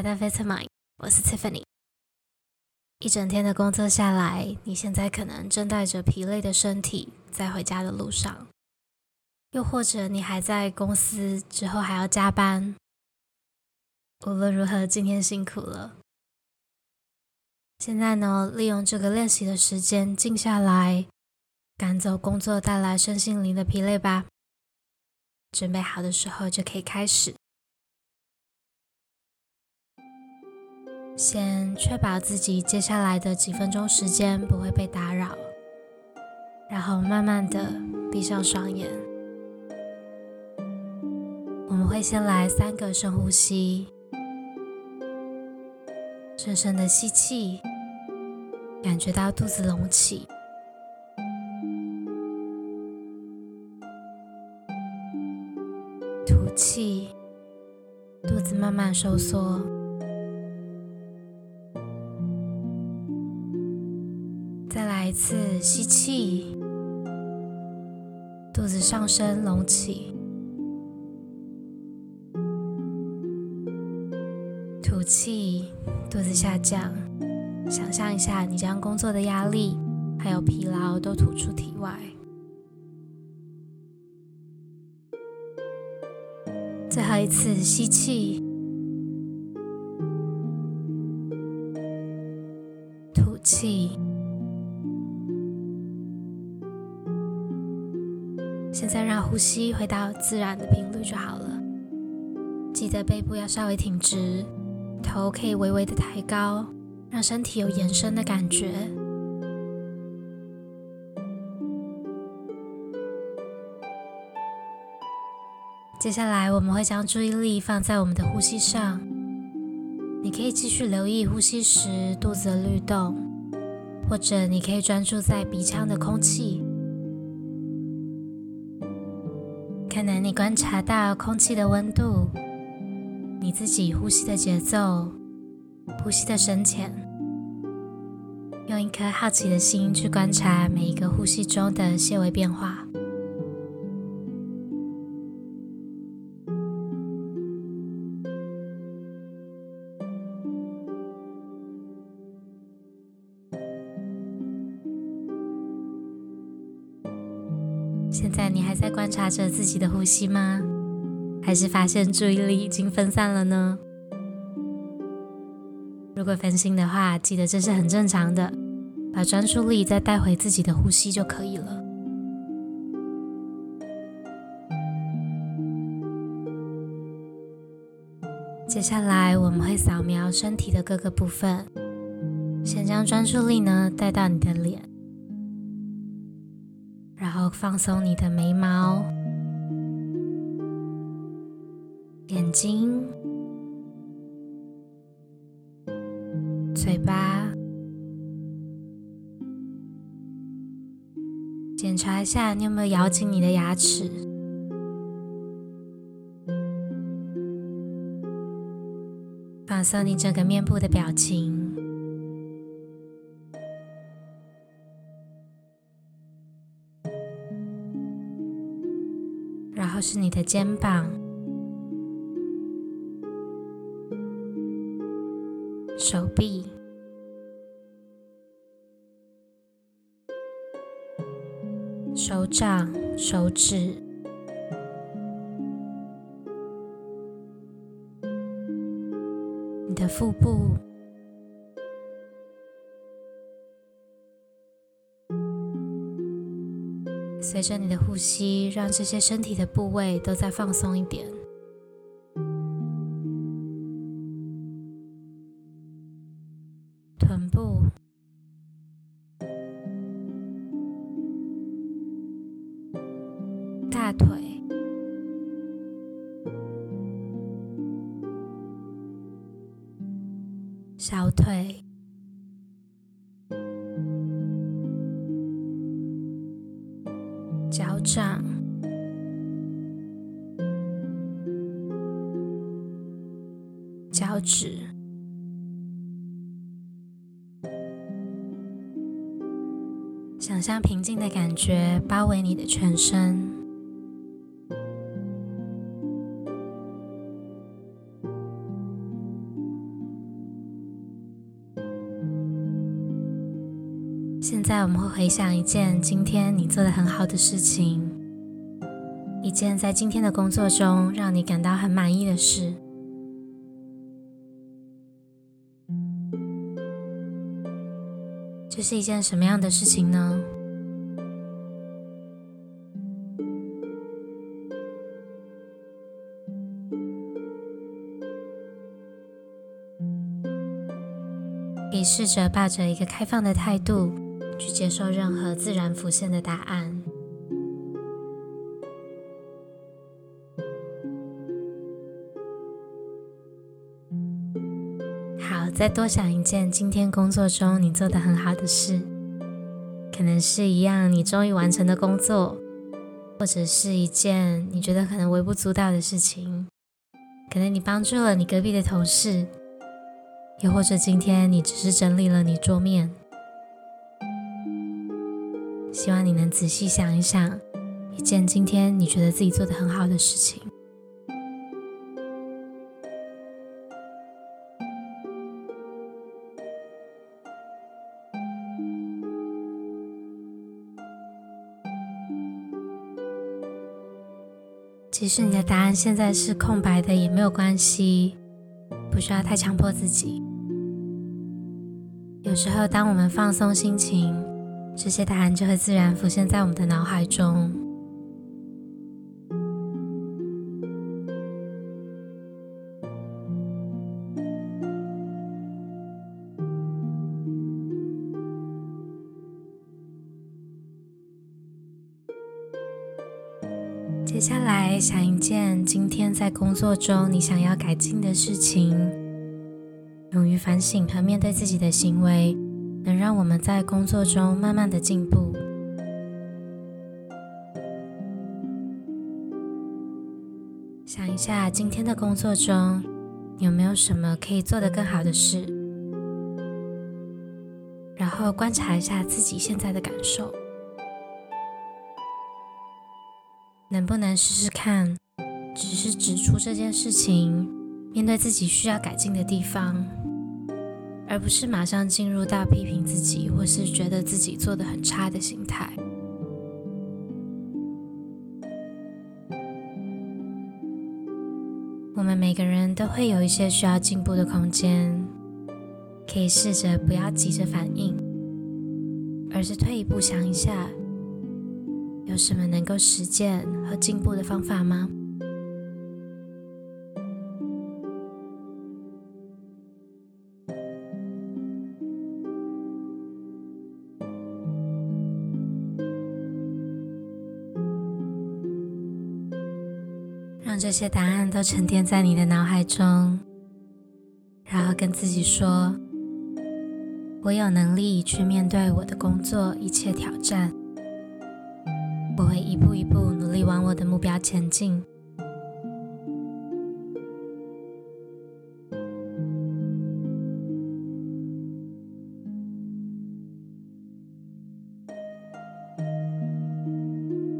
来到 Vitamind，我是 Tiffany。一整天的工作下来，你现在可能正带着疲累的身体在回家的路上，又或者你还在公司，之后还要加班。无论如何，今天辛苦了。现在呢，利用这个练习的时间，静下来，赶走工作带来身心灵的疲累吧。准备好的时候，就可以开始。先确保自己接下来的几分钟时间不会被打扰，然后慢慢的闭上双眼。我们会先来三个深呼吸，深深的吸气，感觉到肚子隆起，吐气，肚子慢慢收缩。再一次吸气，肚子上升隆起，吐气，肚子下降。想象一下，你将工作的压力还有疲劳都吐出体外。最后一次吸气，呼吸回到自然的频率就好了。记得背部要稍微挺直，头可以微微的抬高，让身体有延伸的感觉。接下来我们会将注意力放在我们的呼吸上。你可以继续留意呼吸时肚子的律动，或者你可以专注在鼻腔的空气。你观察到空气的温度，你自己呼吸的节奏，呼吸的深浅，用一颗好奇的心去观察每一个呼吸中的细微变化。在观察着自己的呼吸吗？还是发现注意力已经分散了呢？如果分心的话，记得这是很正常的，把专注力再带回自己的呼吸就可以了。接下来我们会扫描身体的各个部分，先将专注力呢带到你的脸。放松你的眉毛、眼睛、嘴巴，检查一下你有没有咬紧你的牙齿。放松你整个面部的表情。然后是你的肩膀、手臂、手掌、手指、你的腹部。随着你的呼吸，让这些身体的部位都再放松一点。臀部、大腿、小腿。上、脚趾，想象平静的感觉包围你的全身。在我们会回想一件今天你做的很好的事情，一件在今天的工作中让你感到很满意的事。这是一件什么样的事情呢？可以试着抱着一个开放的态度去接受任何自然浮现的答案。好，再多想一件今天工作中你做得很好的事，可能是一样你终于完成的工作，或者是一件你觉得可能微不足道的事情，可能你帮助了你隔壁的同事。又或者今天你只是整理了你桌面，希望你能仔细想一想，一件今天你觉得自己做得很好的事情。即使你的答案现在是空白的，也没有关系，不需要太强迫自己。有时候，当我们放松心情，这些答案就会自然浮现在我们的脑海中。接下来，想一件今天在工作中你想要改进的事情。勇于反省和面对自己的行为，能让我们在工作中慢慢的进步。想一下，今天的工作中有没有什么可以做得更好的事？然后观察一下自己现在的感受，能不能试试看，只是指出这件事情，面对自己需要改进的地方。而不是马上进入到批评自己，或是觉得自己做的很差的心态。我们每个人都会有一些需要进步的空间，可以试着不要急着反应，而是退一步想一下，有什么能够实践和进步的方法吗？这些答案都沉淀在你的脑海中，然后跟自己说：“我有能力去面对我的工作一切挑战，我会一步一步努力往我的目标前进。”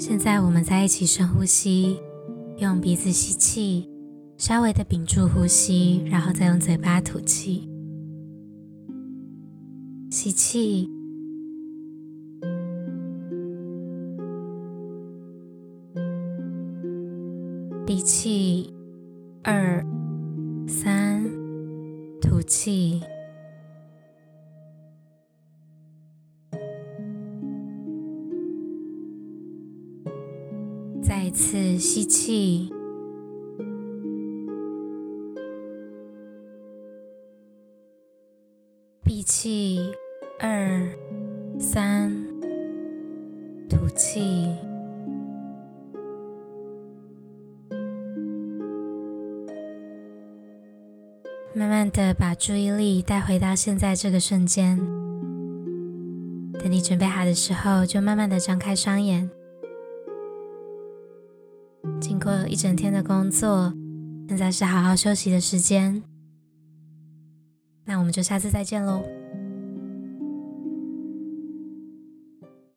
现在我们在一起深呼吸。用鼻子吸气，稍微的屏住呼吸，然后再用嘴巴吐气。吸气，闭气，二、三，吐气。次吸气，闭气，二、三，吐气。慢慢的把注意力带回到现在这个瞬间。等你准备好的时候，就慢慢的张开双眼。经过一整天的工作，现在是好好休息的时间。那我们就下次再见喽。